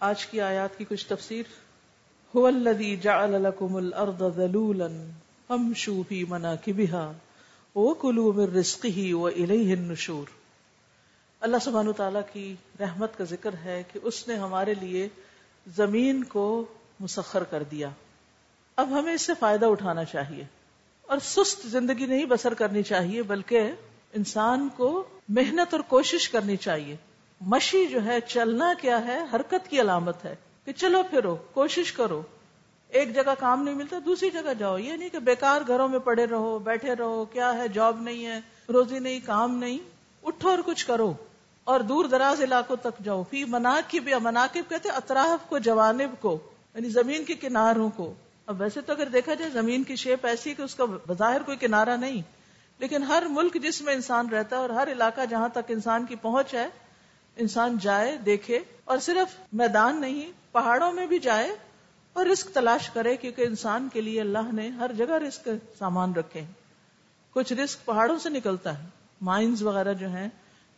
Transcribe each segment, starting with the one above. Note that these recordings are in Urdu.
آج کی آیات کی کچھ تفسیر۔ هو الذي جعل لكم الارض ذلولا فامشوا في مناكبها وكلوا من رزقه واليه النشور۔ اللہ سبحانہ تعالیٰ کی رحمت کا ذکر ہے کہ اس نے ہمارے لیے زمین کو مسخر کر دیا۔ اب ہمیں اس سے فائدہ اٹھانا چاہیے۔ اور سست زندگی نہیں بسر کرنی چاہیے، بلکہ انسان کو محنت اور کوشش کرنی چاہیے۔ مشی جو ہے، چلنا کیا ہے؟ حرکت کی علامت ہے کہ چلو پھرو، کوشش کرو۔ ایک جگہ کام نہیں ملتا، دوسری جگہ جاؤ۔ یہ نہیں کہ بیکار گھروں میں پڑے رہو، بیٹھے رہو، کیا ہے؟ جاب نہیں ہے، روزی نہیں، کام نہیں۔ اٹھو اور کچھ کرو۔ اور دور دراز علاقوں تک جاؤ۔ فی مناقب یا مناقب کہتے اطراف کو، جوانب کو یعنی زمین کے کناروں کو۔ اب ویسے تو اگر دیکھا جائے، زمین کی شیپ ایسی کہ اس کا بظاہر کوئی کنارہ نہیں۔ لیکن ہر ملک جس میں انسان رہتا ہے اور ہر علاقہ جہاں تک انسان کی پہنچ ہے انسان جائے، دیکھے اور صرف میدان نہیں، پہاڑوں میں بھی جائے اور رسک تلاش کرے، کیونکہ انسان کے لیے اللہ نے ہر جگہ رسک سامان رکھے ہیں۔ کچھ رسک پہاڑوں سے نکلتا ہے۔ مائنز وغیرہ جو ہیں،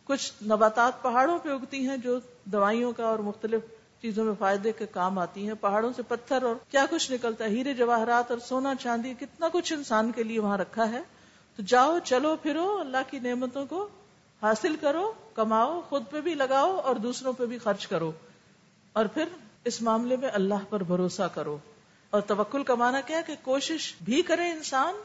کچھ نباتات پہاڑوں پہ اگتی ہیں جو دوائیوں کا اور مختلف چیزوں میں فائدے کے کام آتی ہیں۔ پہاڑوں سے پتھر اور کیا کچھ نکلتا ہے، ہیرے جواہرات اور سونا چاندی، کتنا کچھ انسان کے لیے وہاں رکھا ہے۔ تو جاؤ، چلو، پھرو، اللہ کی نعمتوں کو حاصل کرو، کماؤ، خود پہ بھی لگاؤ اور دوسروں پہ بھی خرچ کرو۔ اور پھر اس معاملے میں اللہ پر بھروسہ کرو۔ اور توکل کمانا کیا کہ کوشش بھی کرے انسان۔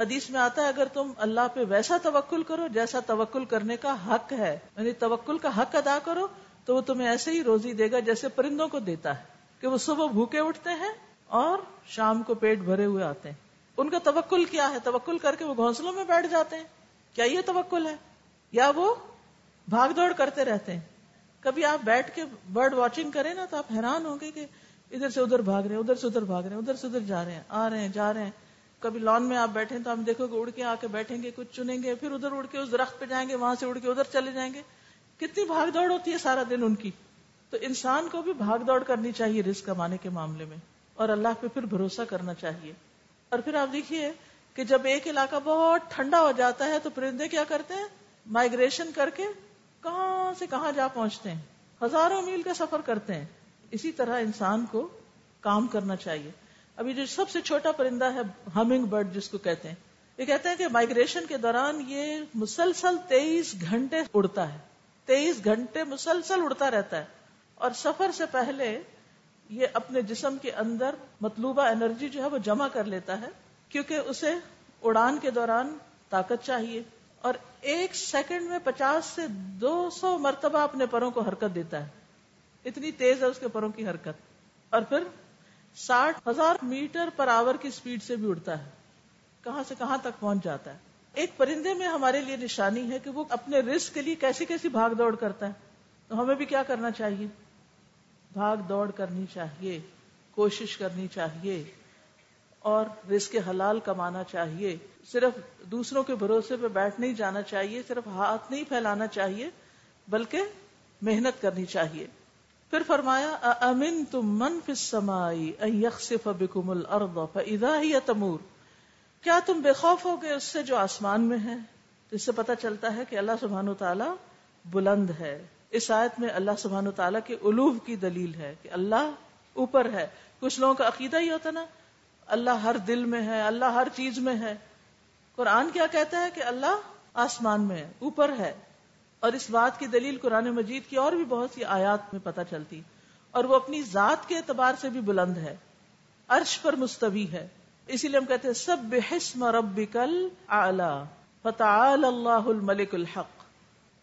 حدیث میں آتا ہے، اگر تم اللہ پہ ویسا توکل کرو جیسا توکل کرنے کا حق ہے یعنی توکل کا حق ادا کرو، تو وہ تمہیں ایسے ہی روزی دے گا جیسے پرندوں کو دیتا ہے کہ وہ صبح بھوکے اٹھتے ہیں اور شام کو پیٹ بھرے ہوئے آتے ہیں۔ ان کا توکل کیا ہے؟ توکل کر کے وہ گھونسلوں میں بیٹھ جاتے ہیں۔ کیا یہ توکل ہے؟ یا وہ بھاگ دوڑ کرتے رہتے ہیں۔ کبھی آپ بیٹھ کے برڈ واچنگ کریں نا تو آپ حیران ہوں گے کہ ادھر سے ادھر بھاگ رہے ہیں، ادھر سے ادھر بھاگ رہے ہیں، ادھر سے ادھر جا رہے ہیں، آ رہے ہیں، جا رہے ہیں۔ کبھی لان میں آپ بیٹھے تو ہم دیکھو کہ اڑ کے آ کے بیٹھیں گے، کچھ چنیں گے، پھر ادھر اڑ کے اس درخت پہ جائیں گے، وہاں سے اڑ کے ادھر چلے جائیں گے۔ کتنی بھاگ دوڑ ہوتی ہے سارا دن ان کی۔ تو انسان کو بھی بھاگ دوڑ کرنی چاہیے رسک کمانے کے معاملے میں۔ اور اللہ پہ پھر بھروسہ کرنا چاہیے۔ اور پھر آپ دیکھیے کہ جب ایک علاقہ بہت ٹھنڈا ہو جاتا ہے تو پرندے کیا کرتے ہیں؟ مائگریشن کر کے کہاں سے کہاں جا پہنچتے ہیں؟ ہزاروں میل کا سفر کرتے ہیں۔ اسی طرح انسان کو کام کرنا چاہیے۔ ابھی جو سب سے چھوٹا پرندہ ہے، ہمنگ برڈ جس کو کہتے ہیں، یہ کہتے ہیں کہ مائگریشن کے دوران یہ مسلسل تیئیس گھنٹے اڑتا ہے۔ تیئیس گھنٹے مسلسل اڑتا رہتا ہے۔ اور سفر سے پہلے یہ اپنے جسم کے اندر مطلوبہ انرجی جو ہے وہ جمع کر لیتا ہے، کیونکہ اسے اڑان کے دوران طاقت چاہیے۔ اور ایک سیکنڈ میں پچاس سے دو سو مرتبہ اپنے پروں کو حرکت دیتا ہے۔ اتنی تیز ہے اس کے پروں کی حرکت۔ اور پھر ساٹھ ہزار میٹر پر آور کی سپیڈ سے بھی اڑتا ہے۔ کہاں سے کہاں تک پہنچ جاتا ہے۔ ایک پرندے میں ہمارے لیے نشانی ہے کہ وہ اپنے رسک کے لیے کیسی کیسی بھاگ دوڑ کرتا ہے۔ تو ہمیں بھی کیا کرنا چاہیے؟ بھاگ دوڑ کرنی چاہیے، کوشش کرنی چاہیے۔ اور رزق حلال کمانا چاہیے۔ صرف دوسروں کے بھروسے پہ بیٹھ نہیں جانا چاہیے، صرف ہاتھ نہیں پھیلانا چاہیے، بلکہ محنت کرنی چاہیے۔ پھر فرمایا امن تم من فسمائی یخصف بکم الارض فاذا ہی تمور کیا تم بے خوف ہو گئے اس سے جو آسمان میں ہے؟ اس سے پتا چلتا ہے کہ اللہ سبحان و تعالی بلند ہے۔ اس آیت میں اللہ سبحان و تعالیٰ کے علوف کی دلیل ہے کہ اللہ اوپر ہے۔ کچھ لوگوں کا عقیدہ ہی ہوتا نا اللہ ہر دل میں ہے، اللہ ہر چیز میں ہے۔ قرآن کیا کہتا ہے کہ اللہ آسمان میں ہے، اوپر ہے۔ اور اس بات کی دلیل قرآن مجید کی اور بھی بہت سی آیات میں پتہ چلتی۔ اور وہ اپنی ذات کے اعتبار سے بھی بلند ہے۔ عرش پر مستوی ہے۔ اسی لیے ہم کہتے ہیں، سب بحسم ربکل اعلی فتعال اللہ الملک الحق۔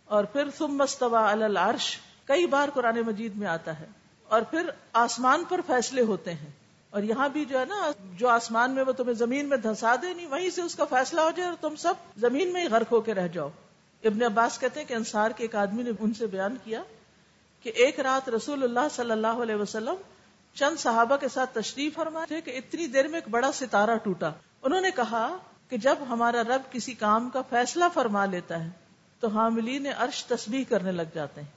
اور پھر ثم استوى علی العرش، کئی بار قرآن مجید میں آتا ہے۔ اور پھر آسمان پر فیصلے ہوتے ہیں۔ اور یہاں بھی جو ہے نا، جو آسمان میں وہ تمہیں زمین میں دھسا دے، نہیں، وہیں سے اس کا فیصلہ ہو جائے اور تم سب زمین میں ہی غرق ہو کے رہ جاؤ۔ ابن عباس کہتے ہیں کہ انصار کے ایک آدمی نے ان سے بیان کیا کہ ایک رات رسول اللہ صلی اللہ علیہ وسلم چند صحابہ کے ساتھ تشریف فرما تھے کہ اتنی دیر میں ایک بڑا ستارہ ٹوٹا۔ انہوں نے کہا کہ جب ہمارا رب کسی کام کا فیصلہ فرما لیتا ہے تو حاملین عرش تسبیح کرنے لگ جاتے ہیں۔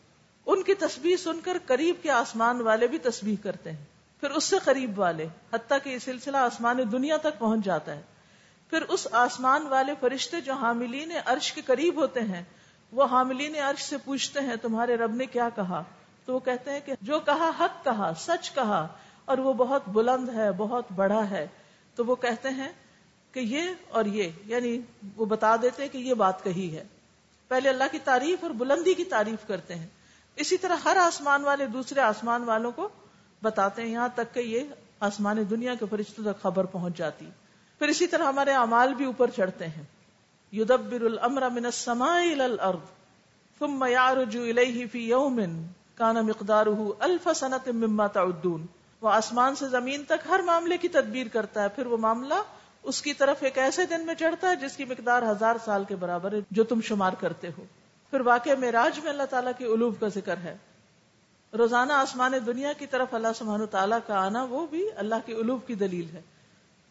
ان کی تسبیح سن کر قریب کے آسمان والے بھی تسبیح کرتے ہیں۔ پھر اس سے قریب والے، حتیٰ کہ یہ سلسلہ آسمان دنیا تک پہنچ جاتا ہے۔ پھر اس آسمان والے فرشتے جو عرش کے قریب ہوتے ہیں، وہ حاملین عرش سے پوچھتے ہیں، تمہارے رب نے کیا کہا؟ تو وہ کہتے ہیں کہ جو کہا، حق کہا، سچ کہا، اور وہ بہت بلند ہے، بہت بڑا ہے۔ تو وہ کہتے ہیں کہ یہ اور یہ یعنی وہ بتا دیتے کہ یہ بات کہی ہے۔ پہلے اللہ کی تعریف اور بلندی کی تعریف کرتے ہیں۔ اسی طرح ہر آسمان والے دوسرے آسمان والوں کو بتاتے ہیں یہاں تک کہ یہ آسمان دنیا کے فرشتوں تک خبر پہنچ جاتی۔ پھر اسی طرح ہمارے اعمال بھی اوپر چڑھتے ہیں۔ یدبر الامر من السماء الى الارض ثم يعرج الیہ فی یوم کان مقدارہ الف سنت مما تعدون۔ وہ آسمان سے زمین تک ہر معاملے کی تدبیر کرتا ہے۔ پھر وہ معاملہ اس کی طرف ایک ایسے دن میں چڑھتا ہے جس کی مقدار ہزار سال کے برابر ہے جو تم شمار کرتے ہو۔ پھر واقع معراج میں اللہ تعالیٰ کی علوب کا ذکر ہے۔ روزانہ آسمان دنیا کی طرف اللہ سبحانہ تعالیٰ کا آنا وہ بھی اللہ کی علوب کی دلیل ہے۔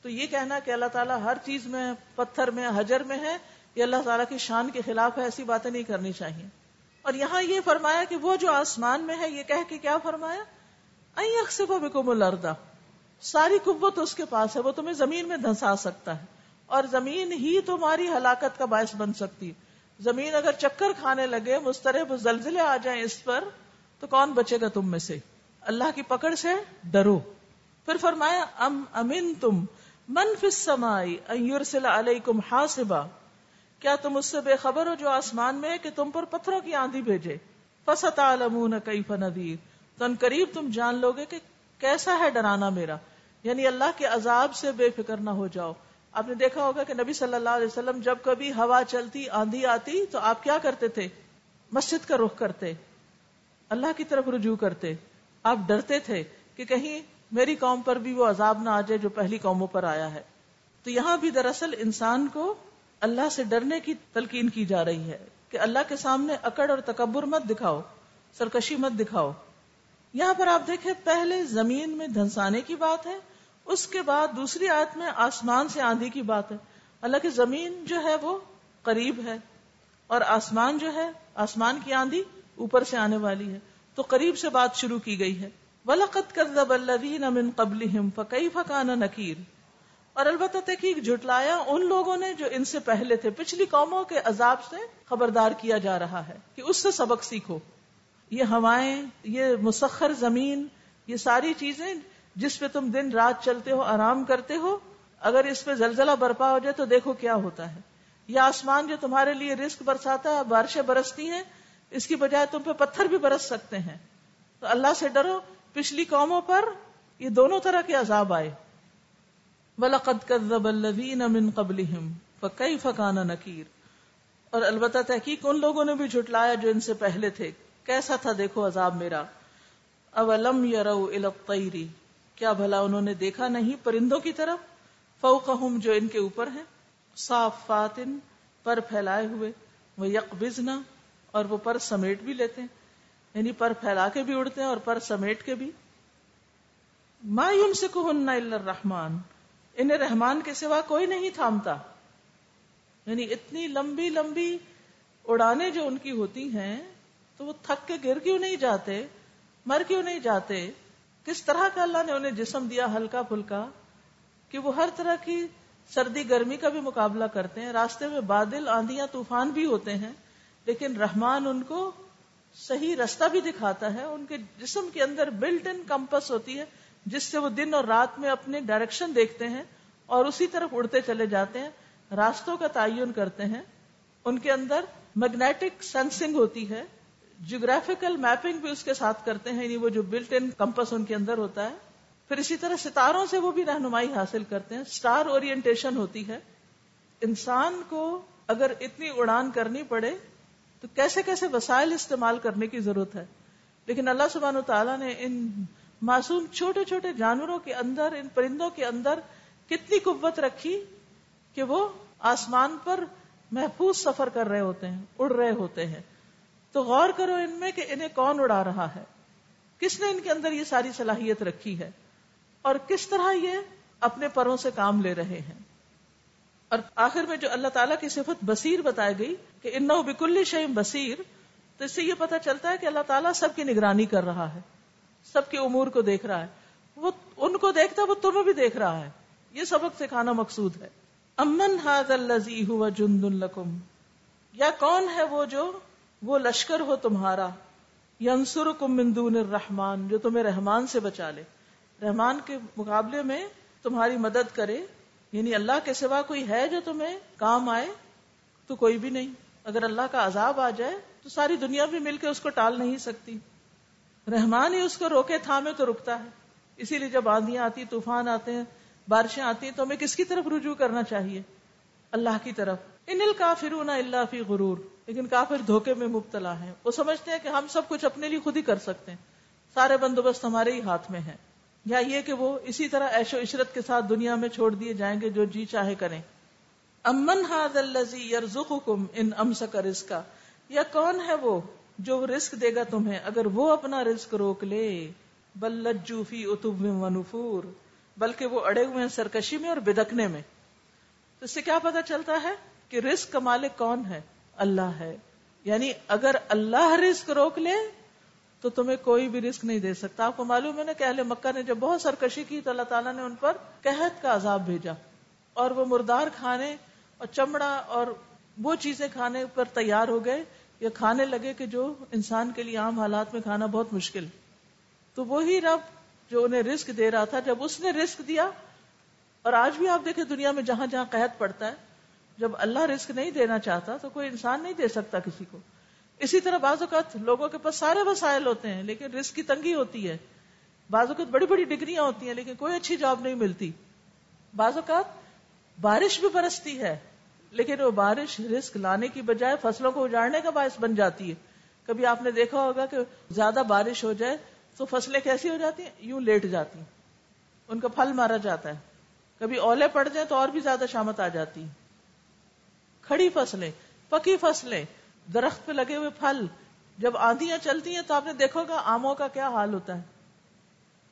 تو یہ کہنا کہ اللہ تعالیٰ ہر چیز میں، پتھر میں، حجر میں ہے، یہ اللہ تعالیٰ کی شان کے خلاف ہے، ایسی باتیں نہیں کرنی چاہیے۔ اور یہاں یہ فرمایا کہ وہ جو آسمان میں ہے، یہ کہہ کے کیا فرمایا؟ بکم الردا ساری قوت اس کے پاس ہے، وہ تمہیں زمین میں دھنسا سکتا ہے۔ اور زمین ہی تمہاری ہلاکت کا باعث بن سکتی۔ زمین اگر چکر کھانے لگے، مسترب زلزلے آ جائیں اس پر تو کون بچے گا تم میں سے؟ اللہ کی پکڑ سے ڈرو۔ پھر فرمایا، ام امن تم من فسمائی علیکم حاسبا کیا تم اس سے بے خبر ہو جو آسمان میں کہ تم پر پتھروں کی آندھی بھیجے؟ فسط عالمون کئی فندیر تو ان قریب تم جان لو گے کہ کیسا ہے ڈرانا میرا۔ یعنی اللہ کے عذاب سے بے فکر نہ ہو جاؤ۔ آپ نے دیکھا ہوگا کہ نبی صلی اللہ علیہ وسلم جب کبھی ہوا چلتی، آندھی آتی، تو آپ کیا کرتے تھے؟ مسجد کا رخ کرتے۔ اللہ کی طرف رجوع کرتے، آپ ڈرتے تھے کہ کہیں میری قوم پر بھی وہ عذاب نہ آ جائے جو پہلی قوموں پر آیا ہے۔ تو یہاں بھی دراصل انسان کو اللہ سے ڈرنے کی تلقین کی جا رہی ہے کہ اللہ کے سامنے اکڑ اور تکبر مت دکھاؤ، سرکشی مت دکھاؤ۔ یہاں پر آپ دیکھیں، پہلے زمین میں دھنسانے کی بات ہے، اس کے بعد دوسری آیت میں آسمان سے آندھی کی بات ہے۔ اللہ کی زمین جو ہے وہ قریب ہے اور آسمان جو ہے، آسمان کی آندھی اوپر سے آنے والی ہے، تو قریب سے بات شروع کی گئی ہے۔ ولقت کر من قبل فقی فقان نکیر اور البتہ تحقیق جھٹلایا ان لوگوں نے جو ان سے پہلے تھے۔ پچھلی قوموں کے عذاب سے خبردار کیا جا رہا ہے کہ اس سے سبق سیکھو۔ یہ ہوائیں، یہ مسخر زمین، یہ ساری چیزیں جس پہ تم دن رات چلتے ہو، آرام کرتے ہو، اگر اس پہ زلزلہ برپا ہو جائے تو دیکھو کیا ہوتا ہے۔ یہ آسمان جو تمہارے لیے رسک برساتا ہے بارشیں برستی ہیں اس کی بجائے تم پہ پتھر بھی برس سکتے ہیں۔ تو اللہ سے ڈرو، پچھلی قوموں پر یہ دونوں طرح کے عذاب آئے۔ بلقد كذب الذين من اور البتہ تحقیق ان لوگوں نے بھی جھٹلایا جو ان سے پہلے تھے۔ کیسا تھا دیکھو عذاب میرا۔ اولم یرو الطیری کیا بھلا انہوں نے دیکھا نہیں پرندوں کی طرف؟ فوقہم جو ان کے اوپر ہیں۔ صافاتن پر پھیلائے ہوئے۔ وہ یکبزنا اور وہ پر سمیٹ بھی لیتے ہیں۔ یعنی پر پھیلا کے بھی اڑتے ہیں اور پر سمیٹ کے بھی۔ ما یمسکہن الا الرحمن۔ انہیں رحمان کے سوا کوئی نہیں تھامتا۔ یعنی اتنی لمبی لمبی اڑانے جو ان کی ہوتی ہیں، تو وہ تھک کے گر کیوں نہیں جاتے؟ مر کیوں نہیں جاتے؟ کس طرح کا اللہ نے انہیں جسم دیا ہلکا پھلکا؟ کہ وہ ہر طرح کی سردی گرمی کا بھی مقابلہ کرتے ہیں۔ راستے میں بادل، آندیاں، طوفان بھی ہوتے ہیں۔ لیکن رحمان ان کو صحیح رستہ بھی دکھاتا ہے، ان کے جسم کے اندر بلٹ ان کمپس ہوتی ہے، جس سے وہ دن اور رات میں اپنے ڈائریکشن دیکھتے ہیں اور اسی طرف اڑتے چلے جاتے ہیں، راستوں کا تعین کرتے ہیں۔ ان کے اندر میگنیٹک سینسنگ ہوتی ہے جیوگرافیکل میپنگ بھی اس کے ساتھ کرتے ہیں یعنی وہ جو بلٹ ان کمپس ان کے اندر ہوتا ہے۔ پھر اسی طرح ستاروں سے وہ بھی رہنمائی حاصل کرتے ہیں اسٹار اورینٹیشن ہوتی ہے۔ انسان کو اگر اتنی اڑان کرنی پڑے تو کیسے کیسے وسائل استعمال کرنے کی ضرورت ہے؟ لیکن اللہ سبحان و تعالیٰ نے ان معصوم چھوٹے چھوٹے جانوروں کے اندر، ان پرندوں کے اندر کتنی قوت رکھی کہ وہ آسمان پر محفوظ سفر کر رہے ہوتے ہیں، اڑ رہے ہوتے ہیں۔ تو غور کرو ان میں کہ انہیں کون اڑا رہا ہے؟ کس نے ان کے اندر یہ ساری صلاحیت رکھی ہے؟ اور کس طرح یہ اپنے پروں سے کام لے رہے ہیں؟ اور آخر میں جو اللہ تعالیٰ کی صفت بصیر بتائی گئی کہ ان بکل شیم بصیر، تو اس سے یہ پتا چلتا ہے کہ اللہ تعالیٰ سب کی نگرانی کر رہا ہے، سب کے امور کو دیکھ رہا ہے۔ وہ ان کو دیکھتا وہ تمہیں بھی دیکھ رہا ہے۔ یہ سبق سکھانا مقصود ہے۔ امن ہاد الزی ہوا جند القم یا کون ہے وہ جو، وہ لشکر ہو تمہارا۔ ینسرکم من دون الرحمن، جو تمہیں رحمان سے بچا لے۔ رحمان کے مقابلے میں تمہاری مدد کرے۔ یعنی اللہ کے سوا کوئی ہے جو تمہیں کام آئے؟ تو کوئی بھی نہیں۔ اگر اللہ کا عذاب آ جائے، تو ساری دنیا بھی مل کے اس کو ٹال نہیں سکتی۔ رحمان ہی اس کو روکے، تھامے تو رکتا ہے۔ اسی لیے جب آندیاں آتی، طوفان آتے ہیں، بارشیں آتی ہیں، تو ہمیں کس کی طرف رجوع کرنا چاہیے؟ اللہ کی طرف۔ ان الکافرون اللہ فی غرور۔ لیکن کافر دھوکے میں مبتلا ہیں۔ وہ سمجھتے ہیں کہ ہم سب کچھ اپنے لیے خود ہی کر سکتے ہیں۔ سارے بندوبست ہمارے ہی ہاتھ میں ہیں۔ یا یہ کہ وہ اسی طرح ایش و عشرت کے ساتھ دنیا میں چھوڑ دیے جائیں گے جو جی چاہے کریں۔ امن ہاد الزی یرزقکم ان امسک رزقا، یا کون ہے وہ جو رزق دے گا تمہیں اگر وہ اپنا رزق روک لے؟ بل لجو فی اتب ونفور بلکہ وہ اڑے ہوئے ہیں سرکشی میں اور بدکنے میں۔ تو اس سے کیا پتا چلتا ہے کہ رزق کا مالک کون ہے؟ اللہ ہے۔ یعنی اگر اللہ رزق روک لے تو تمہیں کوئی بھی رزق نہیں دے سکتا۔ آپ کو معلوم ہے نا کہ اہل مکہ نے جب بہت سرکشی کی تو اللہ تعالیٰ نے ان پر قحط کا عذاب بھیجا۔ اور وہ مردار کھانے اور چمڑا اور وہ چیزیں کھانے پر تیار ہو گئے۔ یا کھانے لگے کہ جو انسان کے لیے عام حالات میں کھانا بہت مشکل تو وہی رب جو انہیں رسک دے رہا تھا، جب اس نے رسک دیا، اور آج بھی آپ دیکھیں دنیا میں جہاں جہاں قحط پڑتا ہے، جب اللہ رسک نہیں دینا چاہتا تو کوئی انسان نہیں دے سکتا کسی کو۔ اسی طرح بعض اوقات لوگوں کے پاس سارے وسائل ہوتے ہیں، لیکن رسک کی تنگی ہوتی ہے۔ بعض اوقات بڑی بڑی ڈگریاں ہوتی ہیں، لیکن کوئی اچھی جاب نہیں ملتی۔ بعض اوقات بارش بھی برستی ہے، لیکن وہ بارش رسک لانے کی بجائے فصلوں کو اجاڑنے کا باعث بن جاتی ہے۔ کبھی آپ نے دیکھا ہوگا کہ زیادہ بارش ہو جائے تو فصلیں کیسی ہو جاتی ہیں؟ یوں لیٹ جاتی ان کا پھل مارا جاتا ہے۔ کبھی اولے پڑ جائیں تو اور بھی زیادہ شامت آ جاتی کھڑی فصلیں، پکی فصلیں درخت پہ لگے ہوئے پھل، جب آندیاں چلتی ہیں تو آپ نے دیکھو گا آموں کا کیا حال ہوتا ہے۔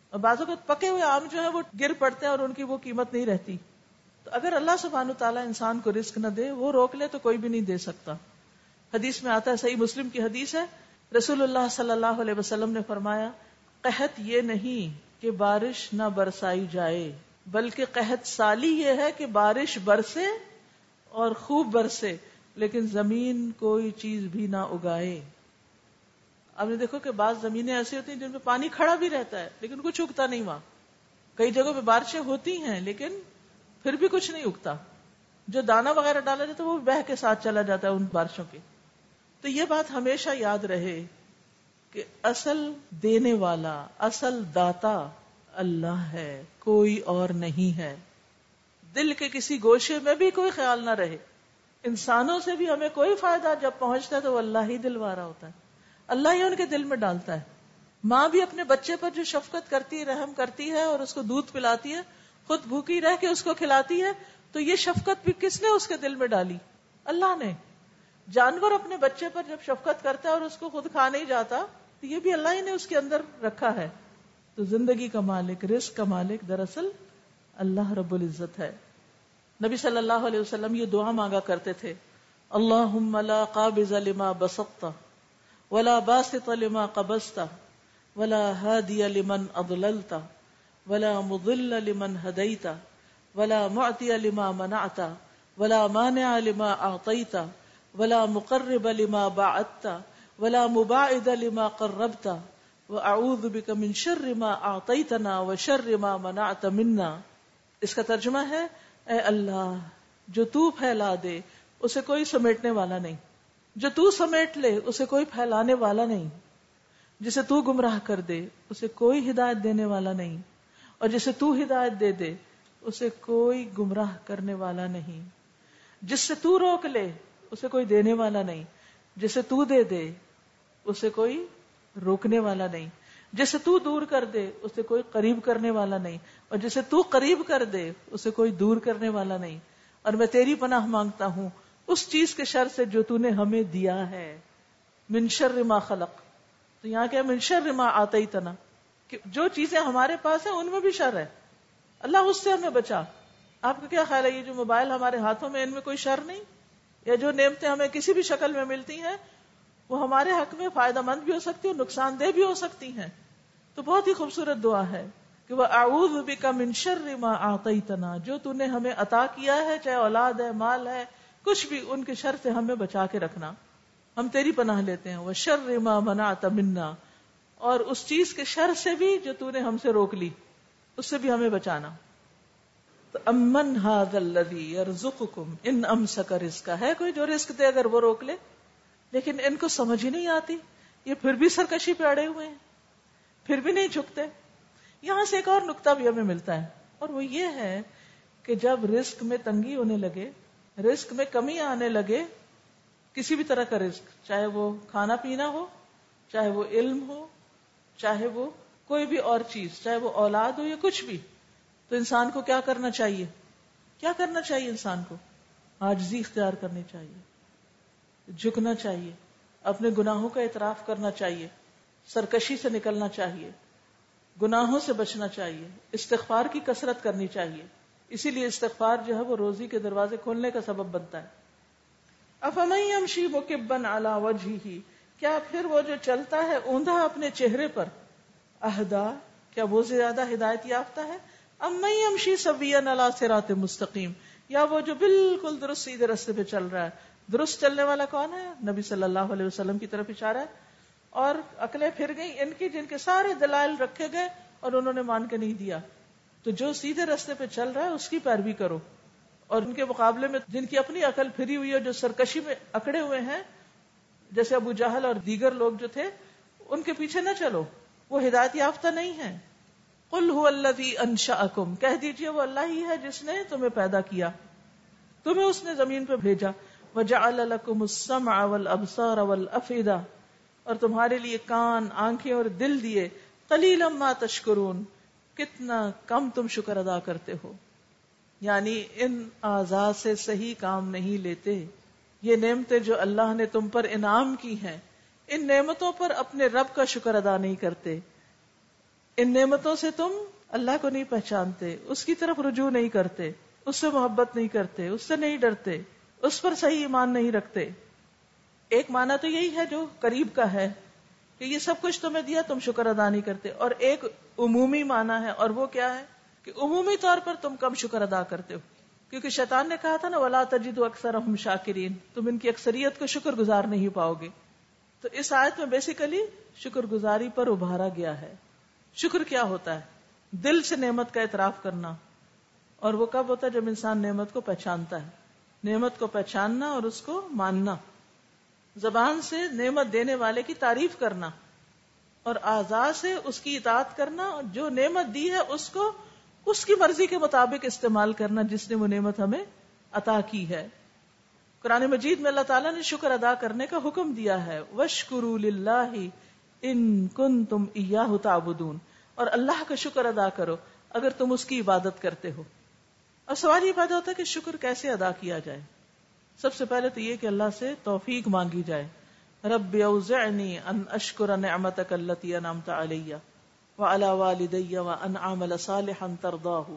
اور بازو کو پکے ہوئے آم جو ہے وہ گر پڑتے ہیں اور ان کی وہ قیمت نہیں رہتی۔ تو اگر اللہ سبحانہ تعالیٰ انسان کو رسک نہ دے، وہ روک لے تو کوئی بھی نہیں دے سکتا۔ حدیث میں آتا ہے، صحیح مسلم کی حدیث ہے۔ رسول اللہ صلی اللہ علیہ وسلم نے فرمایا، قحط یہ نہیں کہ بارش نہ برسائی جائے، بلکہ قحط سالی یہ ہے کہ بارش برسے اور خوب برسے۔ لیکن زمین کوئی چیز بھی نہ اگائے۔ اب نے دیکھو کہ بعض زمینیں ایسی ہوتی ہیں جن میں پانی کھڑا بھی رہتا ہے، لیکن کچھ اگتا نہیں وہاں۔ کئی جگہوں پہ بارشیں ہوتی ہیں، لیکن پھر بھی کچھ نہیں اگتا۔ جو دانا وغیرہ ڈالا جاتا ہے، وہ بہ کے ساتھ چلا جاتا ہے ان بارشوں کے۔ تو یہ بات ہمیشہ یاد رہے کہ اصل دینے والا، اصل داتا اللہ ہے، کوئی اور نہیں ہے۔ دل کے کسی گوشے میں بھی کوئی خیال نہ رہے۔ انسانوں سے بھی ہمیں کوئی فائدہ جب پہنچتا ہے تو وہ اللہ ہی دلوارا ہوتا ہے۔ اللہ ہی ان کے دل میں ڈالتا ہے۔ ماں بھی اپنے بچے پر جو شفقت کرتی، رحم کرتی ہے اور اس کو دودھ پلاتی ہے، خود بھوکی رہ کے اس کو کھلاتی ہے، تو یہ شفقت بھی کس نے اس کے دل میں ڈالی؟ اللہ نے۔ جانور اپنے بچے پر جب شفقت کرتا ہے اور اس کو خود کھا نہیں جاتا، تو یہ بھی اللہ ہی نے اس کے اندر رکھا ہے۔ تو زندگی کا مالک، رزق کا مالک، دراصل اللہ رب العزت ہے۔ نبی صلی اللہ علیہ وسلم یہ دعا مانگا کرتے تھے اللہ لا قابض لما بسطتا ولا باسط لما قبضتا ولا هادي لمن اضللتا ولا مضل لمن هديتا ولا معطي لما منعتا ولا مانع لما اعطيتا ولا مقرب لما بعدتا ولا مباعد لما قربتا واعوذ بك من شر ما اعطيتنا وشر ما منعت منا۔ اس کا ترجمہ ہے اے اللہ، جو تو پھیلا دے، اسے کوئی سمیٹنے والا نہیں۔ جو تو سمیٹ لے، اسے کوئی پھیلانے والا نہیں۔ جسے تو گمراہ کر دے، اسے کوئی ہدایت دینے والا نہیں۔ اور جسے تو ہدایت دے دے، اسے کوئی گمراہ کرنے والا نہیں۔ جس سے تو روک لے، اسے کوئی دینے والا نہیں۔ جسے تو دے دے، اسے کوئی روکنے والا نہیں۔ جسے تو دور کر دے، اسے کوئی قریب کرنے والا نہیں۔ اور جسے تو قریب کر دے، اسے کوئی دور کرنے والا نہیں۔ اور میں تیری پناہ مانگتا ہوں، اس چیز کے شر سے جو تو نے ہمیں دیا ہے۔ منشر ما خلق۔ تو یہاں کیا منشر ما آتا ہی تنا کہ جو چیزیں ہمارے پاس ہیں، ان میں بھی شر ہے۔ اللہ اس سے ہمیں بچا۔ آپ کا کیا خیال ہے؟ یہ جو موبائل ہمارے ہاتھوں میں، ان میں کوئی شر نہیں؟ یا جو نعمتیں ہمیں کسی بھی شکل میں ملتی ہیں وہ ہمارے حق میں فائدہ مند بھی ہو سکتی ہے اور نقصان دہ بھی ہو سکتی ہیں۔ تو بہت ہی خوبصورت دعا ہے کہ وہ اعوذ بکا من شر ما اعطیتنا، جو تو نے ہمیں عطا کیا ہے، چاہے اولاد ہے، مال ہے، کچھ بھی، ان کے شر سے ہمیں بچا کے رکھنا۔ ہم تیری پناہ لیتے ہیں۔ وہ شر ما منا تمنا اور اس چیز کے شر سے بھی جو تو نے ہم سے روک لی، اس سے بھی ہمیں بچانا۔ تو امن ہاد یرزقکم، ان امسک رزقا۔ ہے کوئی جو رزق دے اگر وہ روک لے؟ لیکن ان کو سمجھ ہی نہیں آتی۔ یہ پھر بھی سرکشی پہ اڑے ہوئے ہیں۔ پھر بھی نہیں جھکتے۔ یہاں سے ایک اور نقطہ بھی ہمیں ملتا ہے۔ اور وہ یہ ہے کہ جب رزق میں تنگی ہونے لگے، رزق میں کمی آنے لگے، کسی بھی طرح کا رزق، چاہے وہ کھانا پینا ہو، چاہے وہ علم ہو، چاہے وہ کوئی بھی اور چیز، چاہے وہ اولاد ہو یا کچھ بھی، تو انسان کو کیا کرنا چاہیے؟ کیا کرنا چاہیے انسان کو؟ آجزی اختیار کرنی چاہیے۔ جھکنا چاہیے، اپنے گناہوں کا اعتراف کرنا چاہیے، سرکشی سے نکلنا چاہیے، گناہوں سے بچنا چاہیے، استغفار کی کثرت کرنی چاہیے۔ اسی لیے استغفار جو ہے وہ روزی کے دروازے کھولنے کا سبب بنتا ہے۔ افمئی امشی مکبن علا وجہ ہی کیا پھر وہ جو چلتا ہے اوندھا اپنے چہرے پر؟ اہدا، کیا وہ زیادہ ہدایت یافتہ ہے؟ امئی امشی سبین علا سرات مستقیم، یا وہ جو بالکل درست سیدھے رستے پہ چل رہا ہے درست چلنے والا کون ہے؟ نبی صلی اللہ علیہ وسلم کی طرف اشارہ ہے۔ اور عقلیں پھر گئی ان کی جن کے سارے دلائل رکھے گئے اور انہوں نے مان کے نہیں دیا۔ تو جو سیدھے رستے پہ چل رہا ہے، اس کی پیروی کرو۔ اور ان کے مقابلے میں جن کی اپنی عقل پھری ہوئی ہے، جو سرکشی میں اکڑے ہوئے ہیں، جیسے ابو جہل اور دیگر لوگ جو تھے، ان کے پیچھے نہ چلو۔ وہ ہدایت یافتہ نہیں ہے کل ہو اللہ انشا کہہ دیجیے وہ اللہ ہی ہے جس نے تمہیں پیدا کیا۔ تمہیں اس نے زمین پہ بھیجا۔ وجا الکم السم اول ابسار اول افیدا اور تمہارے لیے کان، آنکھیں اور دل دیے کلیل اما تشکرون، کتنا کم تم شکر ادا کرتے ہو۔ یعنی ان آزاد سے صحیح کام نہیں لیتے۔ یہ نعمتیں جو اللہ نے تم پر انعام کی ہیں، ان نعمتوں پر اپنے رب کا شکر ادا نہیں کرتے۔ ان نعمتوں سے تم اللہ کو نہیں پہچانتے، اس کی طرف رجوع نہیں کرتے، اس سے محبت نہیں کرتے، اس سے نہیں ڈرتے۔ اس پر صحیح ایمان نہیں رکھتے۔ ایک معنی تو یہی ہے جو قریب کا ہے کہ یہ سب کچھ تمہیں دیا، تم شکر ادا نہیں کرتے۔ اور ایک عمومی معنی ہے، اور وہ کیا ہے کہ عمومی طور پر تم کم شکر ادا کرتے ہو۔ کیونکہ شیطان نے کہا تھا نا، ولا تجد اکثر ہم شاکرین تم ان کی اکثریت کو شکر گزار نہیں پاؤ گے۔ تو اس آیت میں بیسیکلی شکر گزاری پر ابھارا گیا ہے۔ شکر کیا ہوتا ہے؟ دل سے نعمت کا اعتراف کرنا۔ اور وہ کب ہوتا ہے؟ جب انسان نعمت کو پہچانتا ہے۔ نعمت کو پہچاننا اور اس کو ماننا۔ زبان سے نعمت دینے والے کی تعریف کرنا اور آزاد سے اس کی اطاعت کرنا۔ جو نعمت دی ہے اس کو اس کی مرضی کے مطابق استعمال کرنا جس نے وہ نعمت ہمیں عطا کی ہے۔ قرآن مجید میں اللہ تعالیٰ نے شکر ادا کرنے کا حکم دیا ہے۔ وشکر ان کن تم تعبدون۔ اور اللہ کا شکر ادا کرو اگر تم اس کی عبادت کرتے ہو۔ اور سوال یہ پیدا ہوتا ہے کہ شکر کیسے ادا کیا جائے؟ سب سے پہلے تو یہ کہ اللہ سے توفیق مانگی جائے۔ رب اوزعنی ان اشکر نعمتک اللتی انعمت علیہ وعلا والدی وان اعمل صالحا ترضاہ۔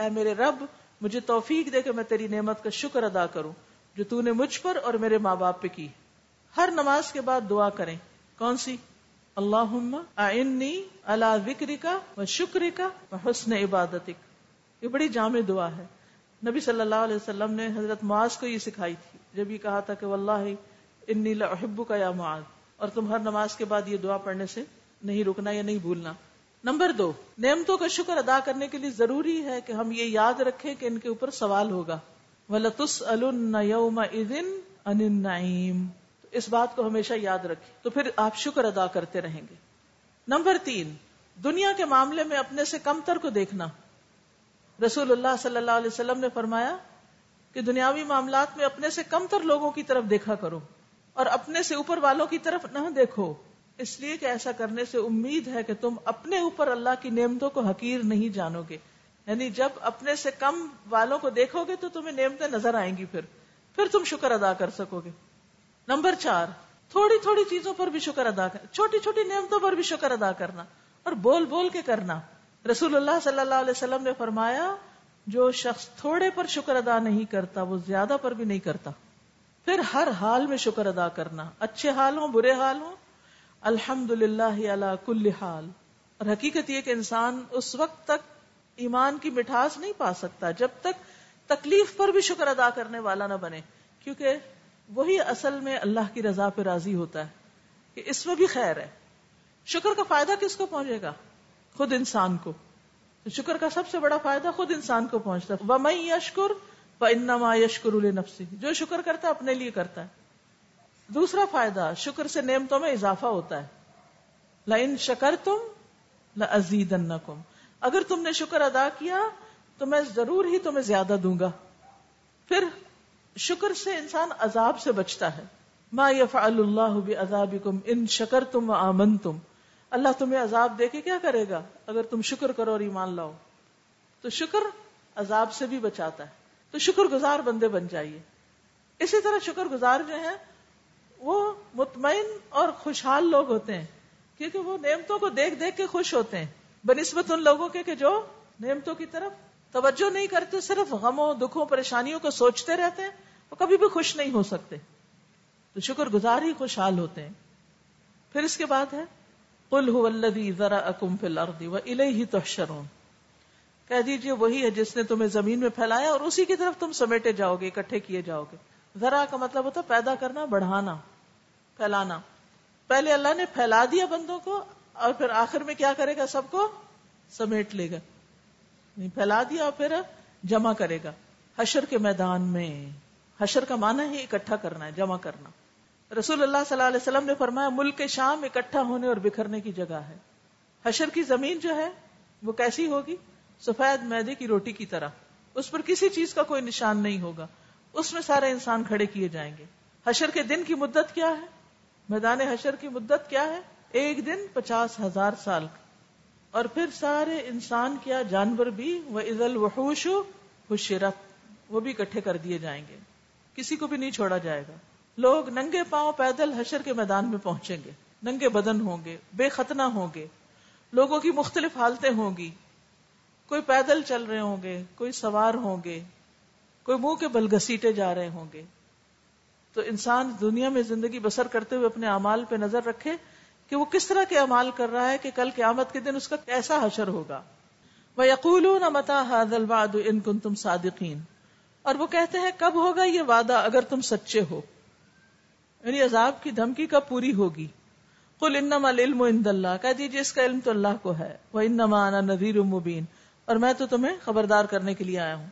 اے میرے رب، مجھے توفیق دے کہ میں تیری نعمت کا شکر ادا کروں، جو تو نے مجھ پر اور میرے ماں باپ پہ کی۔ ہر نماز کے بعد دعا کریں۔ کون سی؟ اللہم اعنی علی ذکرک و شکرک و حسن عبادتک۔ یہ بڑی جامع دعا ہے۔ نبی صلی اللہ علیہ وسلم نے حضرت معاذ کو یہ سکھائی تھی۔ جب یہ کہا تھا کہ واللہ انی لحب کا یا معاذ، اور تم ہر نماز کے بعد یہ دعا پڑھنے سے نہیں رکنا یا نہیں بھولنا۔ نمبر دو، نعمتوں کا شکر ادا کرنے کے لیے ضروری ہے کہ ہم یہ یاد رکھیں کہ ان کے اوپر سوال ہوگا۔ ولطس الم ان اس بات کو ہمیشہ یاد رکھیں۔ تو پھر آپ شکر ادا کرتے رہیں گے۔ نمبر تین، دنیا کے معاملے میں اپنے سے کم تر کو دیکھنا۔ رسول اللہ صلی اللہ علیہ وسلم نے فرمایا کہ دنیاوی معاملات میں اپنے سے کم تر لوگوں کی طرف دیکھا کرو اور اپنے سے اوپر والوں کی طرف نہ دیکھو۔ اس لیے کہ ایسا کرنے سے امید ہے کہ تم اپنے اوپر اللہ کی نعمتوں کو حقیر نہیں جانو گے۔ یعنی جب اپنے سے کم والوں کو دیکھو گے تو تمہیں نعمتیں نظر آئیں گی پھر۔ پھر تم شکر ادا کر سکو گے۔ نمبر چار، تھوڑی تھوڑی چیزوں پر بھی شکر ادا کر، چھوٹی چھوٹی نعمتوں پر بھی شکر ادا کرنا اور بول بول کے کرنا۔ رسول اللہ صلی اللہ علیہ وسلم نے فرمایا، جو شخص تھوڑے پر شکر ادا نہیں کرتا، وہ زیادہ پر بھی نہیں کرتا۔ پھر ہر حال میں شکر ادا کرنا۔ اچھے حال ہوں، برے حال ہوں؟ الحمد للہ کل حال۔ اور حقیقت یہ کہ انسان اس وقت تک ایمان کی مٹھاس نہیں پا سکتا، جب تک تکلیف پر بھی شکر ادا کرنے والا نہ بنے۔ کیونکہ وہی اصل میں اللہ کی رضا پہ راضی ہوتا ہے کہ اس میں بھی خیر ہے۔ شکر کا فائدہ کس کو پہنچے گا؟ خود انسان کو۔ شکر کا سب سے بڑا فائدہ خود انسان کو پہنچتا ہے۔ وہ یشکر و انما یشکر نفسی جو شکر کرتا ہے، اپنے لیے کرتا ہے۔ دوسرا فائدہ، شکر سے نعمتوں میں اضافہ ہوتا ہے۔ لائن شکر تم لزید اگر تم نے شکر ادا کیا، تو میں ضرور ہی تمہیں زیادہ دوں گا۔ پھر شکر سے انسان عذاب سے بچتا ہے۔ ما یفعل اللہ بعذابکم ان شکر تم و آمن تم اللہ تمہیں عذاب دے کے کیا کرے گا؟ اگر تم شکر کرو اور ایمان لاؤ۔ تو شکر عذاب سے بھی بچاتا ہے۔ تو شکر گزار بندے بن جائیے۔ اسی طرح شکر گزار جو ہیں، وہ مطمئن اور خوشحال لوگ ہوتے ہیں۔ کیونکہ وہ نعمتوں کو دیکھ دیکھ کے خوش ہوتے ہیں۔ بنسبت ان لوگوں کے کہ جو نعمتوں کی طرف توجہ نہیں کرتے، صرف غموں، دکھوں، پریشانیوں کو سوچتے رہتے ہیں، وہ کبھی بھی خوش نہیں ہو سکتے۔ تو شکر گزار ہی خوشحال ہوتے ہیں۔ پھر اس کے بعد ہے قل هو الذي ذرأكم في الارض واليه تحشرون۔ کہہ دیجیے، وہی ہے جس نے تمہیں زمین میں پھیلایا اور اسی کی طرف تم سمیٹے جاؤ گے، اکٹھے کیے جاؤ گے۔ ذرا کا مطلب ہوتا پیدا کرنا، بڑھانا، پھیلانا۔ پہلے اللہ نے پھیلا دیا بندوں کو اور پھر آخر میں کیا کرے گا؟ سب کو سمیٹ لے گا۔ پھیلا دیا اور پھر جمع کرے گا۔ حشر کے میدان میں۔ حشر کا معنی ہی اکٹھا کرنا ہے، جمع کرنا۔ رسول اللہ صلی اللہ علیہ وسلم نے فرمایا، ملک کے شام اکٹھا ہونے اور بکھرنے کی جگہ ہے۔ حشر کی زمین جو ہے، وہ کیسی ہوگی؟ سفید میدے کی روٹی کی طرح۔ اس پر کسی چیز کا کوئی نشان نہیں ہوگا۔ اس میں سارے انسان کھڑے کیے جائیں گے۔ حشر کے دن کی مدت کیا ہے؟ میدان حشر کی مدت کیا ہے؟ ایک دن پچاس ہزار سال۔ اور پھر سارے انسان کیا جانور بھی وہ عزل وحوش حشرت۔ وہ بھی اکٹھے کر دیے جائیں گے۔ کسی کو بھی نہیں چھوڑا جائے گا۔ لوگ ننگے پاؤں پیدل حشر کے میدان میں پہنچیں گے، ننگے بدن ہوں گے، بے ختنہ ہوں گے، لوگوں کی مختلف حالتیں ہوں گی۔ کوئی پیدل چل رہے ہوں گے، کوئی سوار ہوں گے، کوئی منہ کے بل گسیٹے جا رہے ہوں گے۔ تو انسان دنیا میں زندگی بسر کرتے ہوئے اپنے امال پہ نظر رکھے کہ وہ کس طرح کے امال کر رہا ہے کہ کل قیامت کے دن اس کا کیسا حشر ہوگا۔ وہ یقول نہ متا حادل ان کن تم صادقین اور وہ کہتے ہیں، کب ہوگا یہ وعدہ اگر تم سچے ہو؟ یعنی عذاب کی دھمکی کب پوری ہوگی؟ کل انما العلم عند اللہ۔ کہہ دیجیے اس کا علم تو اللہ کو ہے۔ وہ انما انا نذیر مبین اور میں تو تمہیں خبردار کرنے کے لیے آیا ہوں۔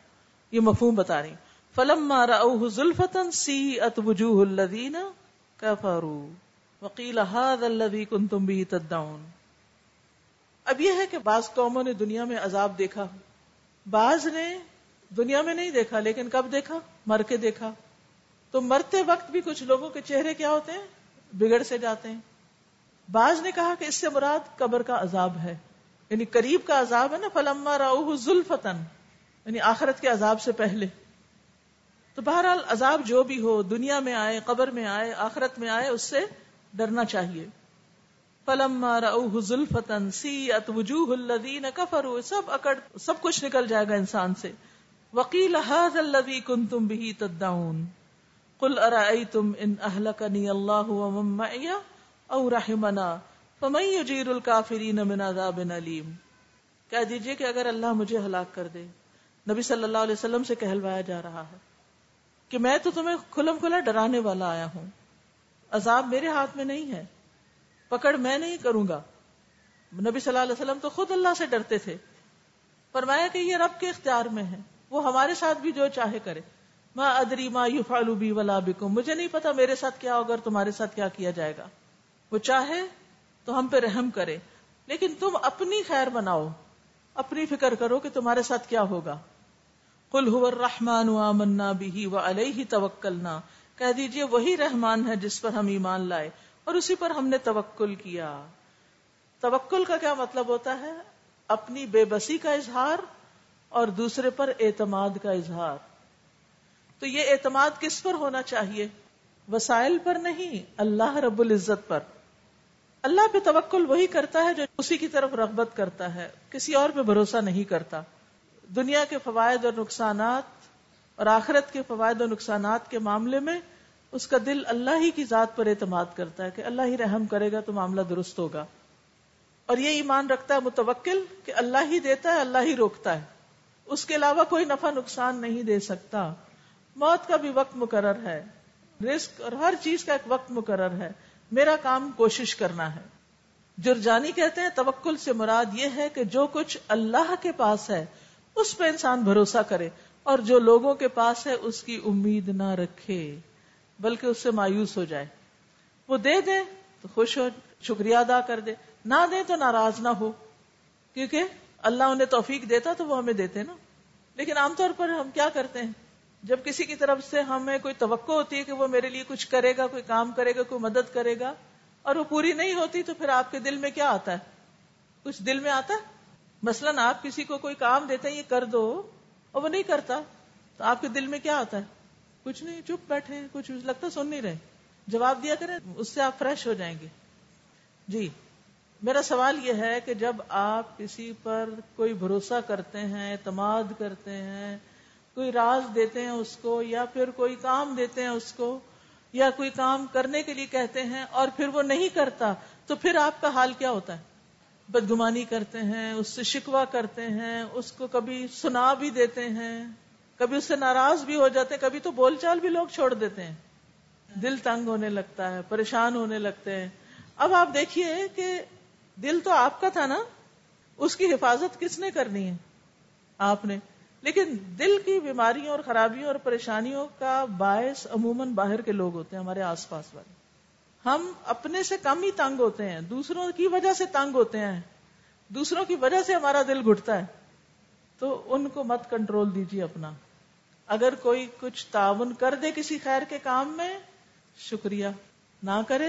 یہ مفہوم بتا رہی فلم مارا فلما راوه زلفتا سیئت وجوه الذین كفروا۔ وقيل هذا الذي كنتم به تدعون۔ اب یہ ہے کہ بعض قوموں نے دنیا میں عذاب دیکھا۔ بعض نے دنیا میں نہیں دیکھا، لیکن کب دیکھا؟ مر کے دیکھا۔ تو مرتے وقت بھی کچھ لوگوں کے چہرے کیا ہوتے ہیں؟ بگڑ سے جاتے ہیں۔ بعض نے کہا کہ اس سے مراد قبر کا عذاب ہے۔ یعنی قریب کا عذاب ہے نا، فلما راؤ ذوالفتن یعنی آخرت کے عذاب سے پہلے۔ تو بہرحال عذاب جو بھی ہو، دنیا میں آئے، قبر میں آئے، آخرت میں آئے، اس سے ڈرنا چاہیے۔ فلما راؤ ذوالفتن سی ات وجوہ الذین کفروا۔ سب اکڑ، سب کچھ نکل جائے گا انسان سے۔ وکیل حاض الذی کنتم به تدعون۔ کل ارائی تم ان اہلکنی اللہ ومن معی او رحمنا فمن یجیر الکافرین من عذاب علیم۔ کہہ دیجیے کہ اگر اللہ مجھے ہلاک کر دے، نبی صلی اللہ علیہ وسلم سے کہلوایا جا رہا ہے کہ میں تو تمہیں کھلم کھلا ڈرانے والا آیا ہوں۔ عذاب میرے ہاتھ میں نہیں ہے۔ پکڑ میں نہیں کروں گا۔ نبی صلی اللہ علیہ وسلم تو خود اللہ سے ڈرتے تھے۔ فرمایا کہ یہ رب کے اختیار میں ہے۔ وہ ہمارے ساتھ بھی جو چاہے کرے۔ ماں ادری ماں یو فالو بی ولا بکم۔ مجھے نہیں پتا میرے ساتھ کیا ہوگا اور تمہارے ساتھ کیا کیا جائے گا۔ وہ چاہے تو ہم پہ رحم کرے، لیکن تم اپنی خیر بناؤ، اپنی فکر کرو کہ تمہارے ساتھ کیا ہوگا۔ کل ہو رحمان منا بھی و علیہ توکلنا۔ کہہ دیجیے، وہی رحمان ہے جس پر ہم ایمان لائے اور اسی پر ہم نے توکل کیا۔ توکل کا کیا مطلب ہوتا ہے؟ اپنی بے بسی کا اظہار اور دوسرے پر اعتماد کا اظہار۔ تو یہ اعتماد کس پر ہونا چاہیے؟ وسائل پر نہیں، اللہ رب العزت پر۔ اللہ پہ توکل وہی کرتا ہے جو اسی کی طرف رغبت کرتا ہے، کسی اور پہ بھروسہ نہیں کرتا۔ دنیا کے فوائد اور نقصانات اور آخرت کے فوائد اور نقصانات کے معاملے میں اس کا دل اللہ ہی کی ذات پر اعتماد کرتا ہے کہ اللہ ہی رحم کرے گا تو معاملہ درست ہوگا۔ اور یہ ایمان رکھتا ہے متوکل کہ اللہ ہی دیتا ہے، اللہ ہی روکتا ہے۔ اس کے علاوہ کوئی نفع نقصان نہیں دے سکتا۔ موت کا بھی وقت مقرر ہے۔ رسک اور ہر چیز کا ایک وقت مقرر ہے۔ میرا کام کوشش کرنا ہے۔ جرجانی کہتے ہیں، توکل سے مراد یہ ہے کہ جو کچھ اللہ کے پاس ہے، اس پہ انسان بھروسہ کرے اور جو لوگوں کے پاس ہے، اس کی امید نہ رکھے، بلکہ اس سے مایوس ہو جائے۔ وہ دے دے تو خوش ہو، شکریہ ادا کر دے۔ نہ دے تو ناراض نہ ہو، کیونکہ اللہ انہیں توفیق دیتا تو وہ ہمیں دیتے نا۔ لیکن عام طور پر ہم کیا کرتے ہیں؟ جب کسی کی طرف سے ہمیں کوئی توقع ہوتی ہے کہ وہ میرے لیے کچھ کرے گا، کوئی کام کرے گا، کوئی مدد کرے گا، اور وہ پوری نہیں ہوتی تو پھر آپ کے دل میں کیا آتا ہے؟ کچھ دل میں آتا ہے؟ مثلاً آپ کسی کو کوئی کام دیتے ہیں، یہ کر دو، اور وہ نہیں کرتا، تو آپ کے دل میں کیا آتا ہے؟ کچھ نہیں، چپ بیٹھے، کچھ لگتا سن نہیں رہے۔ جواب دیا کریں، اس سے آپ فریش ہو جائیں گے۔ جی میرا سوال یہ ہے کہ جب آپ کسی پر کوئی بھروسہ کرتے ہیں، اعتماد کرتے ہیں کوئی راز دیتے ہیں اس کو، یا پھر کوئی کام دیتے ہیں اس کو، یا کوئی کام کرنے کے لیے کہتے ہیں اور پھر وہ نہیں کرتا، تو پھر آپ کا حال کیا ہوتا ہے؟ بدگمانی کرتے ہیں، اس سے شکوا کرتے ہیں، اس کو کبھی سنا بھی دیتے ہیں، کبھی اس سے ناراض بھی ہو جاتے ہیں، کبھی تو بول چال بھی لوگ چھوڑ دیتے ہیں۔ دل تنگ ہونے لگتا ہے، پریشان ہونے لگتے ہیں۔ اب آپ دیکھیے کہ دل تو آپ کا تھا نا، اس کی حفاظت کس نے کرنی ہے؟ آپ نے۔ لیکن دل کی بیماریوں اور خرابیوں اور پریشانیوں کا باعث عموماً باہر کے لوگ ہوتے ہیں، ہمارے آس پاس والے۔ ہم اپنے سے کم ہی تنگ ہوتے ہیں، دوسروں کی وجہ سے تنگ ہوتے ہیں۔ دوسروں کی وجہ سے ہمارا دل گھٹتا ہے۔ تو ان کو مت کنٹرول دیجیے اپنا۔ اگر کوئی کچھ تعاون کر دے کسی خیر کے کام میں، شکریہ۔ نہ کرے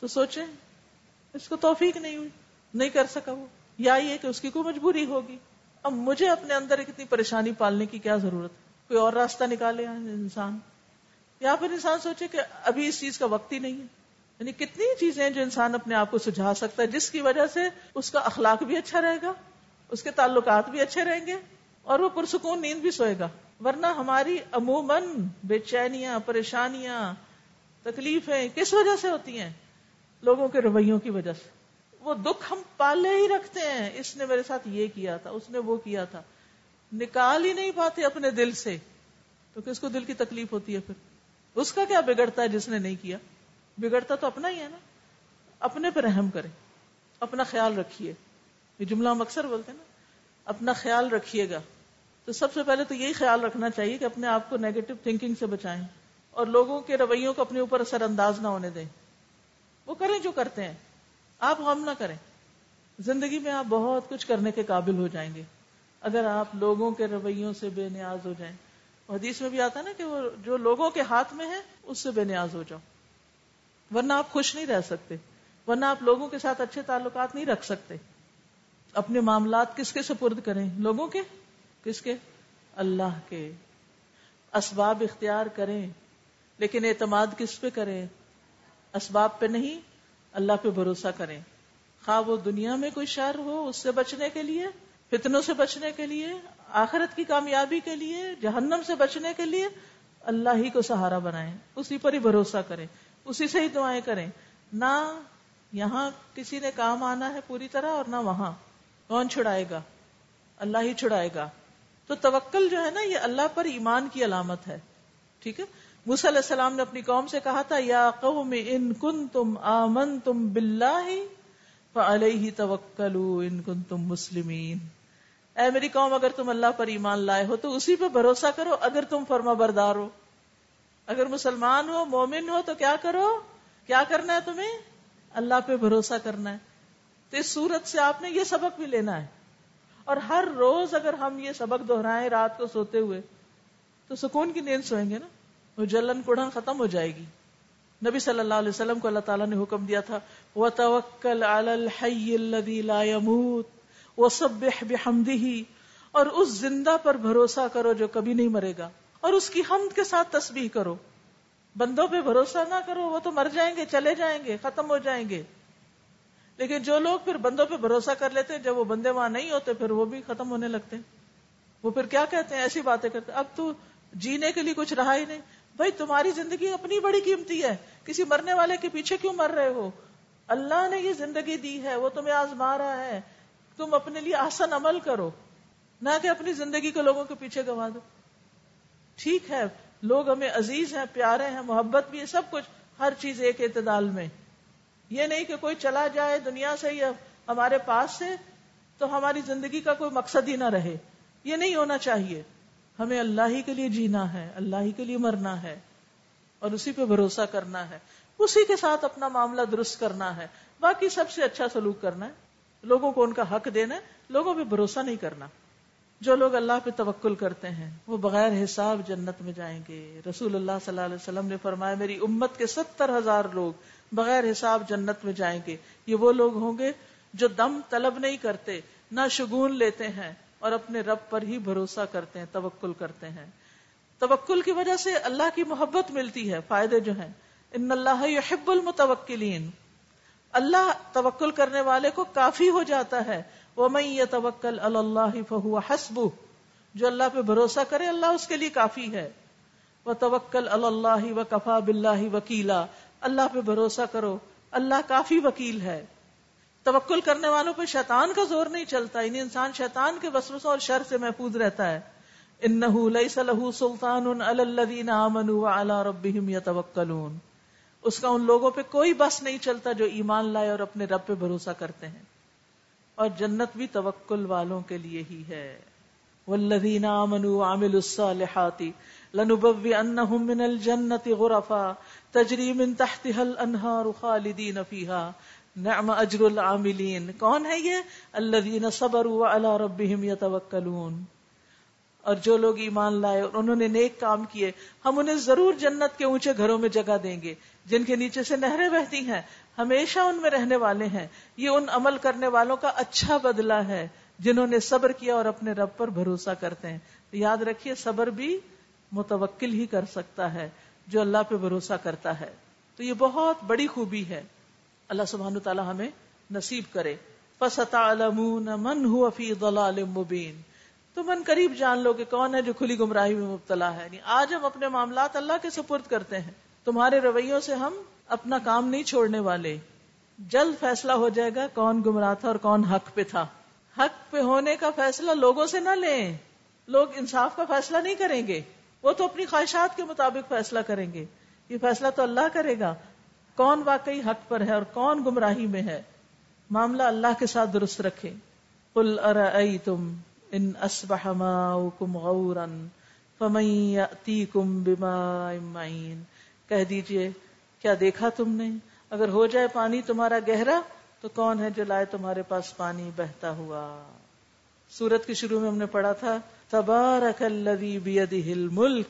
تو سوچے، اس کو توفیق نہیں ہوئی، نہیں کر سکا وہ۔ یا یہ کہ اس کی کوئی مجبوری ہوگی۔ اب مجھے اپنے اندر اتنی پریشانی پالنے کی کیا ضرورت کوئی اور راستہ نکالے ہاں انسان؟ یا پھر انسان سوچے کہ ابھی اس چیز کا وقت ہی نہیں ہے۔ یعنی کتنی چیزیں ہیں جو انسان اپنے آپ کو سجھا سکتا ہے، جس کی وجہ سے اس کا اخلاق بھی اچھا رہے گا، اس کے تعلقات بھی اچھے رہیں گے اور وہ پرسکون نیند بھی سوئے گا۔ ورنہ ہماری عموماً بے چینیاں، پریشانیاں، تکلیفیں کس وجہ سے ہوتی ہیں؟ لوگوں کے رویوں کی وجہ سے۔ وہ دکھ ہم پالے ہی رکھتے ہیں۔ اس نے میرے ساتھ یہ کیا تھا، اس نے وہ کیا تھا۔ نکال ہی نہیں پاتے اپنے دل سے تو کس کو دل کی تکلیف ہوتی ہے پھر۔ اس کا کیا بگڑتا ہے جس نے نہیں کیا؟ بگڑتا تو اپنا ہی ہے نا۔ اپنے پہ رحم کرے اپنا خیال رکھیے۔ یہ جملہ ہم اکثر بولتے ہیں نا، اپنا خیال رکھیے گا۔ تو سب سے پہلے تو یہی خیال رکھنا چاہیے کہ اپنے آپ کو نیگیٹو تھنکنگ سے بچائیں اور لوگوں کے رویوں کو اپنے اوپر اثر انداز نہ ہونے دیں۔ وہ کریں جو کرتے ہیں۔ آپ ہم نہ کریں۔ زندگی میں آپ بہت کچھ کرنے کے قابل ہو جائیں گے۔ اگر آپ لوگوں کے رویوں سے بے نیاز ہو جائیں۔ حدیث میں بھی آتا نا کہ وہ جو لوگوں کے ہاتھ میں ہے اس سے بے نیاز ہو جاؤ۔ ورنہ آپ خوش نہیں رہ سکتے۔ ورنہ آپ لوگوں کے ساتھ اچھے تعلقات نہیں رکھ سکتے۔ اپنے معاملات کس کے سپرد کریں؟ لوگوں کے؟ کس کے؟ اللہ کے۔ اسباب اختیار کریں، لیکن اعتماد کس پہ کریں؟ اسباب پہ نہیں اللہ پہ بھروسہ کریں۔ خواہ وہ دنیا میں کوئی شر ہو، اس سے بچنے کے لیے، فتنوں سے بچنے کے لیے، آخرت کی کامیابی کے لیے، جہنم سے بچنے کے لیے اللہ ہی کو سہارا بنائیں۔ اسی پر ہی بھروسہ کریں۔ اسی سے ہی دعائیں کریں۔ نہ یہاں کسی نے کام آنا ہے پوری طرح اور نہ وہاں۔ کون چھڑائے گا؟ اللہ ہی چھڑائے گا۔ تو توکل جو ہے نا، یہ اللہ پر ایمان کی علامت ہے۔ ٹھیک ہے؟ علیہ السلام نے اپنی قوم سے کہا تھا، یا قوم ان کن تم آمن تم بلّہ علیہ توکلو ان کن تم مسلمین. اے میری قوم، اگر تم اللہ پر ایمان لائے ہو تو اسی پہ بھروسہ کرو، اگر تم فرما بردار ہو۔ اگر مسلمان ہو، مومن ہو تو کیا کرو؟ کیا کرنا ہے تمہیں؟ اللہ پہ بھروسہ کرنا ہے۔ تو اس صورت سے آپ نے یہ سبق بھی لینا ہے۔ اور ہر روز اگر ہم یہ سبق دہرائیں رات کو سوتے ہوئے، تو سکون کی نیند سوئیں گے نا؟ وہ جلن کڑھن ختم ہو جائے گی۔ نبی صلی اللہ علیہ وسلم کو اللہ تعالیٰ نے حکم دیا تھا وہ توکل وہ سب بحمدہ اور اس زندہ پر بھروسہ کرو جو کبھی نہیں مرے گا، اور اس کی حمد کے ساتھ تسبیح کرو۔ بندوں پہ بھروسہ نہ کرو، وہ تو مر جائیں گے، چلے جائیں گے، ختم ہو جائیں گے۔ لیکن جو لوگ پھر بندوں پہ بھروسہ کر لیتے ہیں، جب وہ بندے وہاں نہیں ہوتے، پھر وہ بھی ختم ہونے لگتے ہیں۔ وہ پھر کیا کہتے ہیں؟ ایسی باتیں کرتے اب تو جینے کے لیے کچھ رہا ہی نہیں۔ بھائی تمہاری زندگی اپنی بڑی قیمتی ہے۔ کسی مرنے والے کے پیچھے کیوں مر رہے ہو؟ اللہ نے یہ زندگی دی ہے، وہ تمہیں آزما رہا ہے۔ تم اپنے لیے آسن عمل کرو، نہ کہ اپنی زندگی کو لوگوں کے پیچھے گوا دو۔ ٹھیک ہے، لوگ ہمیں عزیز ہیں، پیارے ہیں، محبت بھی ہے، سب کچھ ہر چیز ایک اعتدال میں۔ یہ نہیں کہ کوئی چلا جائے دنیا سے یا ہمارے پاس سے تو ہماری زندگی کا کوئی مقصد ہی نہ رہے۔ یہ نہیں ہونا چاہیے۔ ہمیں اللہ ہی کے لیے جینا ہے، اللہ ہی کے لیے مرنا ہے اور اسی پہ بھروسہ کرنا ہے۔ اسی کے ساتھ اپنا معاملہ درست کرنا ہے۔ باقی سب سے اچھا سلوک کرنا ہے۔ لوگوں کو ان کا حق دینا ہے، لوگوں پہ بھروسہ نہیں کرنا۔ جو لوگ اللہ پہ توکل کرتے ہیں، وہ بغیر حساب جنت میں جائیں گے۔ رسول اللہ صلی اللہ علیہ وسلم نے فرمایا، میری امت کے ستر ہزار لوگ بغیر حساب جنت میں جائیں گے۔ یہ وہ لوگ ہوں گے جو دم طلب نہیں کرتے، نہ شگون لیتے ہیں اور اپنے رب پر ہی بھروسہ کرتے ہیں، توکل کرتے ہیں۔ توکل کی وجہ سے اللہ کی محبت ملتی ہے، فائدے جو ہیں۔ ان اللہ یحب المتوکلین۔ اللہ توکل کرنے والے کو کافی ہو جاتا ہے۔ وہ میں یہ توکل اللہ فہو حسب جو اللہ پہ بھروسہ کرے، اللہ اس کے لیے کافی ہے۔ وہ توکل اللہ و کفا بلّہ وکیلا۔ اللہ پہ بھروسہ کرو، اللہ کافی وکیل ہے۔ توکل کرنے والوں پہ شیطان کا زور نہیں چلتا یعنی انسان شیطان کے وسوسوں اور شر سے محفوظ رہتا ہے۔ انه ليس له سلطان على الذين امنوا وعلى ربهم يتوكلون اس کا ان لوگوں پہ کوئی بس نہیں چلتا جو ایمان لائے اور اپنے رب پہ بھروسہ کرتے ہیں۔ اور جنت بھی توکل والوں کے لیے ہی ہے۔ والذین آمنوا وعملوا الصالحات لنبوئنهم من الجنة غرفا تجری من تحتها الانہار خالدین فیها نعم اجر العاملین۔ کون ہے یہ؟ الذین صبروا وعلى ربهم يتوکلون اور جو لوگ ایمان لائے اور انہوں نے نیک کام کیے، ہم انہیں ضرور جنت کے اونچے گھروں میں جگہ دیں گے۔ جن کے نیچے سے نہریں بہتی ہیں، ہمیشہ ان میں رہنے والے ہیں۔ یہ ان عمل کرنے والوں کا اچھا بدلہ ہے، جنہوں نے صبر کیا اور اپنے رب پر بھروسہ کرتے ہیں۔ یاد رکھیے، صبر بھی متوکل ہی کر سکتا ہے، جو اللہ پہ بھروسہ کرتا ہے۔ تو یہ بہت بڑی خوبی ہے۔ اللہ سبحانہ تعالی ہمیں نصیب کرے۔ من هو فی ضلال مبین تو من قریب جان لو کہ کون ہے جو کھلی گمراہی میں مبتلا ہے۔ یعنی آج ہم اپنے معاملات اللہ کے سپرد کرتے ہیں۔ تمہارے رویوں سے ہم اپنا کام نہیں چھوڑنے والے۔ جلد فیصلہ ہو جائے گا کون گمراہ تھا اور کون حق پہ تھا۔ حق پہ ہونے کا فیصلہ لوگوں سے نہ لیں۔ لوگ انصاف کا فیصلہ نہیں کریں گے۔ وہ تو اپنی خواہشات کے مطابق فیصلہ کریں گے۔ یہ فیصلہ تو اللہ کرے گا۔ کون واقعی حق پر ہے اور کون گمراہی میں ہے؟ معاملہ اللہ کے ساتھ درست رکھے قل ارأيتم ان اصبح ماؤكم غورا فمن يأتيكم بماء معين کہہ دیجیے، کیا دیکھا تم نے؟ اگر ہو جائے پانی تمہارا گہرا، تو کون ہے جو لائے تمہارے پاس پانی بہتا ہوا؟ سورت کے شروع میں ہم نے پڑھا تھا، تبارک الذی بیدہ الملک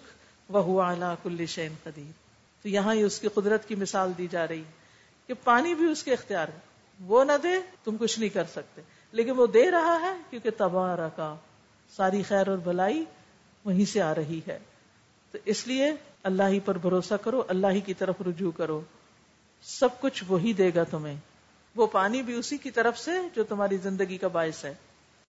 وهو علی کل شیء قدیر۔ تو یہاں یہ اس کی قدرت کی مثال دی جا رہی کہ پانی بھی اس کے اختیار ہے۔ وہ نہ دے، تم کچھ نہیں کر سکتے۔ لیکن وہ دے رہا ہے کیونکہ تبارہ کا ساری خیر اور بھلائی وہیں سے آ رہی ہے۔ تو اس لیے اللہ ہی پر بھروسہ کرو، اللہ ہی کی طرف رجوع کرو۔ سب کچھ وہی دے گا تمہیں۔ وہ پانی بھی اسی کی طرف سے جو تمہاری زندگی کا باعث ہے۔